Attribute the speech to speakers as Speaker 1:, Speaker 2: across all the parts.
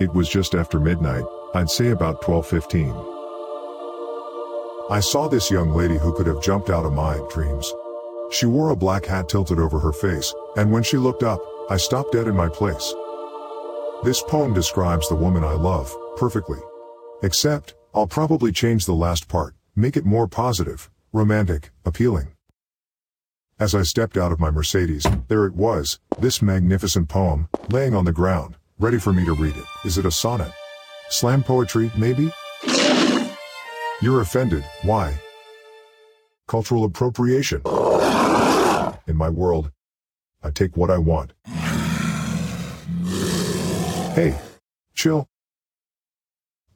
Speaker 1: It was just after midnight, I'd say about 1215. I saw this young lady who could have jumped out of my dreams. She wore a black hat tilted over her face, and when she looked up, I stopped dead in my place. This poem describes the woman I love, perfectly. Except, I'll probably change the last part, make it more positive, romantic, appealing. As I stepped out of my Mercedes, there it was, this magnificent poem, laying on the ground, ready for me to read it. Is it a sonnet? Slam poetry, maybe? You're offended, why? Cultural appropriation. In my world, I take what I want. Hey, chill.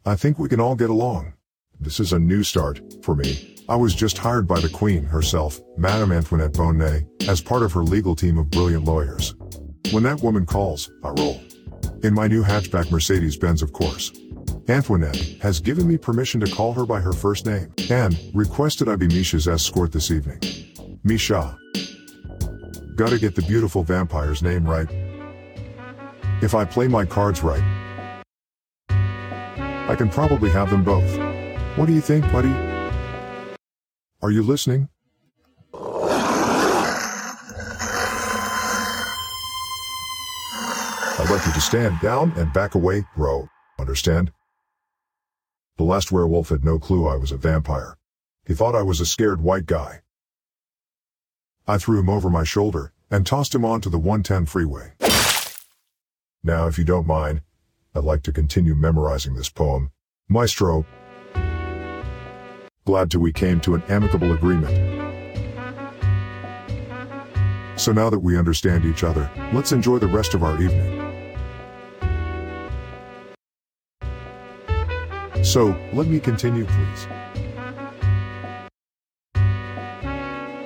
Speaker 1: I think we can all get along. This is a new start, for me. I was just hired by the Queen herself, Madame Antoinette Bon'et, as part of her legal team of brilliant lawyers. When that woman calls, I roll. In my new hatchback Mercedes-Benz of course. Antoinette has given me permission to call her by her first name, and requested I be Misha's escort this evening. Misha. Gotta get the beautiful vampire's name right. If I play my cards right, I can probably have them both. What do you think, buddy? Are you listening? I'd like you to stand down and back away, bro. Understand? The last werewolf had no clue I was a vampire. He thought I was a scared white guy. I threw him over my shoulder and tossed him onto the 110 freeway. Now, if you don't mind, I'd like to continue memorizing this poem. Maestro. Glad to we came to an amicable agreement. So now that we understand each other, let's enjoy the rest of our evening. So, let me continue please.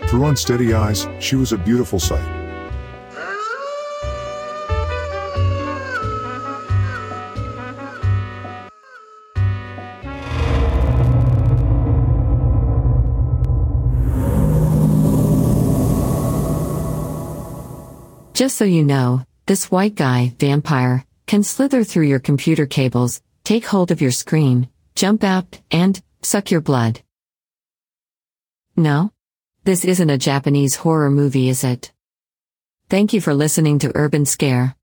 Speaker 1: Through unsteady eyes, she was a beautiful sight.
Speaker 2: Just so you know, this white guy, vampire, can slither through your computer cables, take hold of your screen, jump out, and suck your blood. No? This isn't a Japanese horror movie, is it? Thank you for listening to Urban Scare.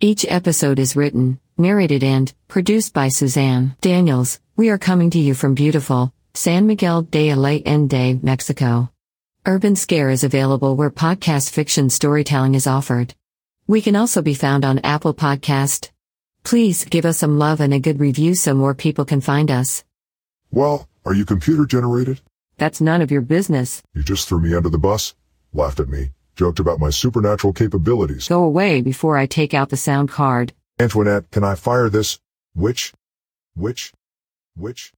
Speaker 2: Each episode is written, narrated, and produced by Suzanne Daniels. We are coming to you from beautiful San Miguel de Allende, Mexico. Urban Scare is available where podcast fiction storytelling is offered. We can also be found on Apple Podcast. Please give us some love and a good review so more people can find us.
Speaker 1: Well, are you computer generated?
Speaker 2: That's none of your business.
Speaker 1: You just threw me under the bus, laughed at me, joked about my supernatural capabilities.
Speaker 2: Go away before I take out the sound card.
Speaker 1: Antoinette, can I fire this? Which? Which? Witch?